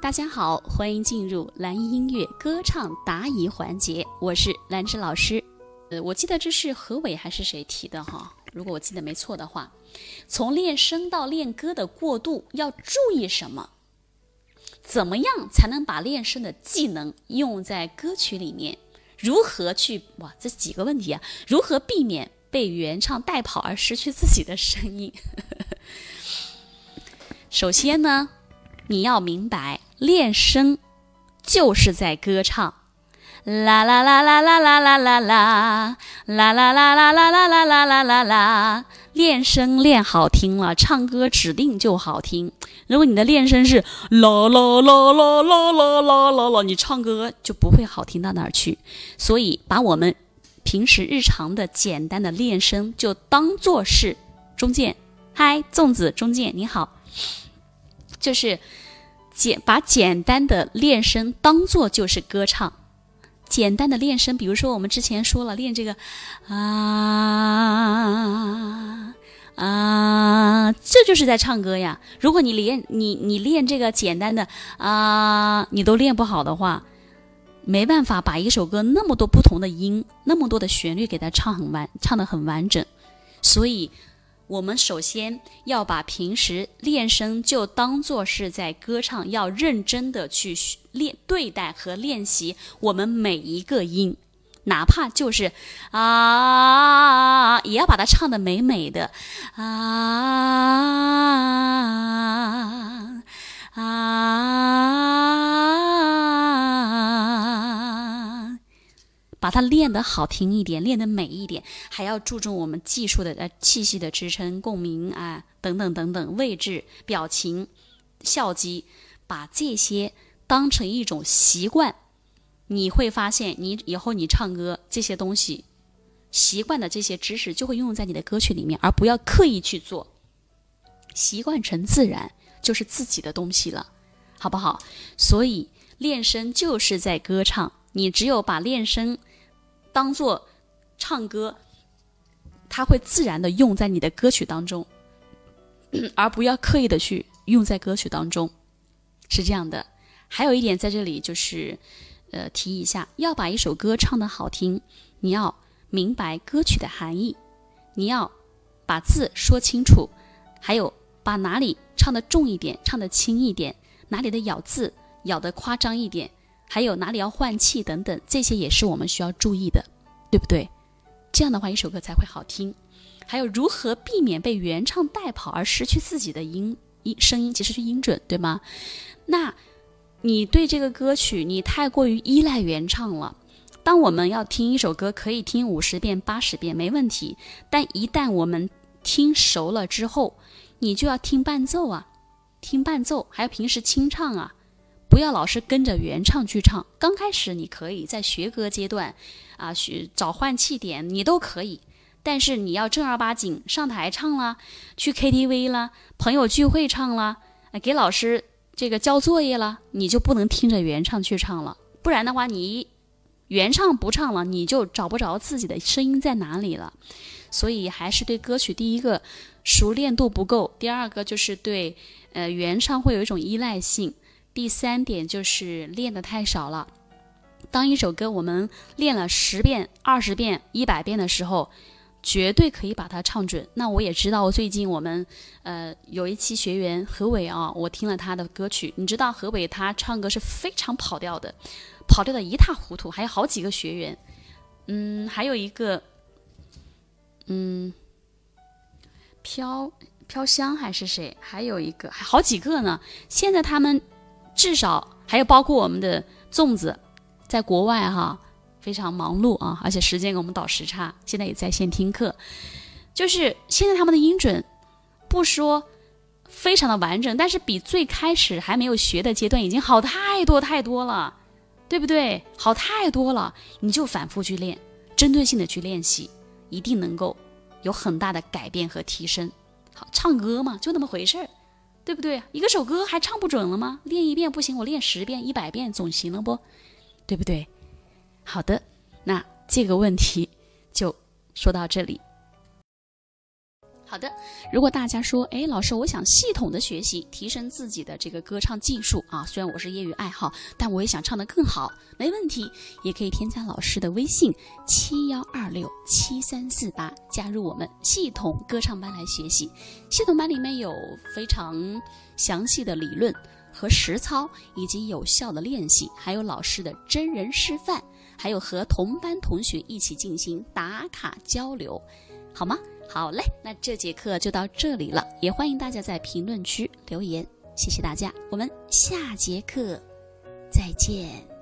大家好，欢迎进入蓝音乐歌唱答疑环节，我是兰芝老师。呃，我记得这是何伟还是谁提的哈？如果我记得没错的话，从练声到练歌的过渡要注意什么？怎么样才能把练声的技能用在歌曲里面？如何去哇？这几个问题啊？如何避免被原唱带跑而失去自己的声音？首先呢，你要明白，练声就是在歌唱。啦啦啦啦啦啦啦啦啦，啦啦啦啦啦啦啦啦啦啦啦。练声练好听了，唱歌指定就好听。如果你的练声是啦啦啦啦啦啦啦啦啦，你唱歌就不会好听到哪儿去。所以，把我们平时日常的简单的练声，就当做是中间。嗨，粽子，中间你好。就是简把简单的练声当做就是歌唱。简单的练声，比如说我们之前说了练这个啊啊，这就是在唱歌呀。如果你练你你练这个简单的啊，你都练不好的话，没办法把一首歌那么多不同的音、那么多的旋律给它唱很完，唱得很完整。所以，我们首先要把平时练声就当做是在歌唱，要认真的去练对待和练习我们每一个音，哪怕就是啊，也要把它唱的美美的。啊。把它练得好听一点，练得美一点，还要注重我们技术的呃气息的支撑、共鸣啊等等等等位置、表情、笑肌，把这些。当成一种习惯，你会发现，你以后你唱歌这些东西，习惯的这些知识就会用在你的歌曲里面，而不要刻意去做，习惯成自然就是自己的东西了，好不好？所以练声就是在歌唱，你只有把练声当做唱歌，它会自然的用在你的歌曲当中，而不要刻意的去用在歌曲当中，是这样的。还有一点在这里就是，呃，提一下，要把一首歌唱的好听，你要明白歌曲的含义，你要把字说清楚，还有把哪里唱的重一点，唱的轻一点，哪里的咬字咬得夸张一点，还有哪里要换气等等，这些也是我们需要注意的，对不对？这样的话，一首歌才会好听。还有如何避免被原唱带跑而失去自己的音音声音，其实是音准，对吗？那。你对这个歌曲，你太过于依赖原唱了。当我们要听一首歌，可以听五十遍、八十遍没问题。但一旦我们听熟了之后，你就要听伴奏啊，听伴奏，还有平时清唱啊，不要老是跟着原唱去唱。刚开始你可以在学歌阶段啊，学找换气点，你都可以。但是你要正儿八经上台唱了，去 KTV 了，朋友聚会唱了，给老师。这个交作业了，你就不能听着原唱去唱了，不然的话，你原唱不唱了，你就找不着自己的声音在哪里了。所以还是对歌曲，第一个熟练度不够，第二个就是对呃原唱会有一种依赖性，第三点就是练的太少了。当一首歌我们练了十遍、二十遍、一百遍的时候。绝对可以把它唱准。那我也知道，最近我们呃有一期学员何伟啊，我听了他的歌曲，你知道何伟他唱歌是非常跑调的，跑调的一塌糊涂。还有好几个学员，嗯，还有一个，嗯，飘飘香还是谁？还有一个，还好几个呢。现在他们至少还有包括我们的粽子，在国外哈。非常忙碌啊，而且时间给我们倒时差，现在也在线听课。就是现在他们的音准，不说非常的完整，但是比最开始还没有学的阶段已经好太多太多了，对不对？好太多了，你就反复去练，针对性的去练习，一定能够有很大的改变和提升。好，唱歌嘛，就那么回事儿，对不对？一个首歌还唱不准了吗？练一遍不行，我练十遍、一百遍总行了不？对不对？好的，那这个问题就说到这里。好的，如果大家说，哎，老师，我想系统的学习，提升自己的这个歌唱技术啊，虽然我是业余爱好，但我也想唱得更好，没问题，也可以添加老师的微信七幺二六七三四八，加入我们系统歌唱班来学习。系统班里面有非常详细的理论和实操，以及有效的练习，还有老师的真人示范，还有和同班同学一起进行打卡交流，好吗？好嘞，那这节课就到这里了，也欢迎大家在评论区留言，谢谢大家，我们下节课再见。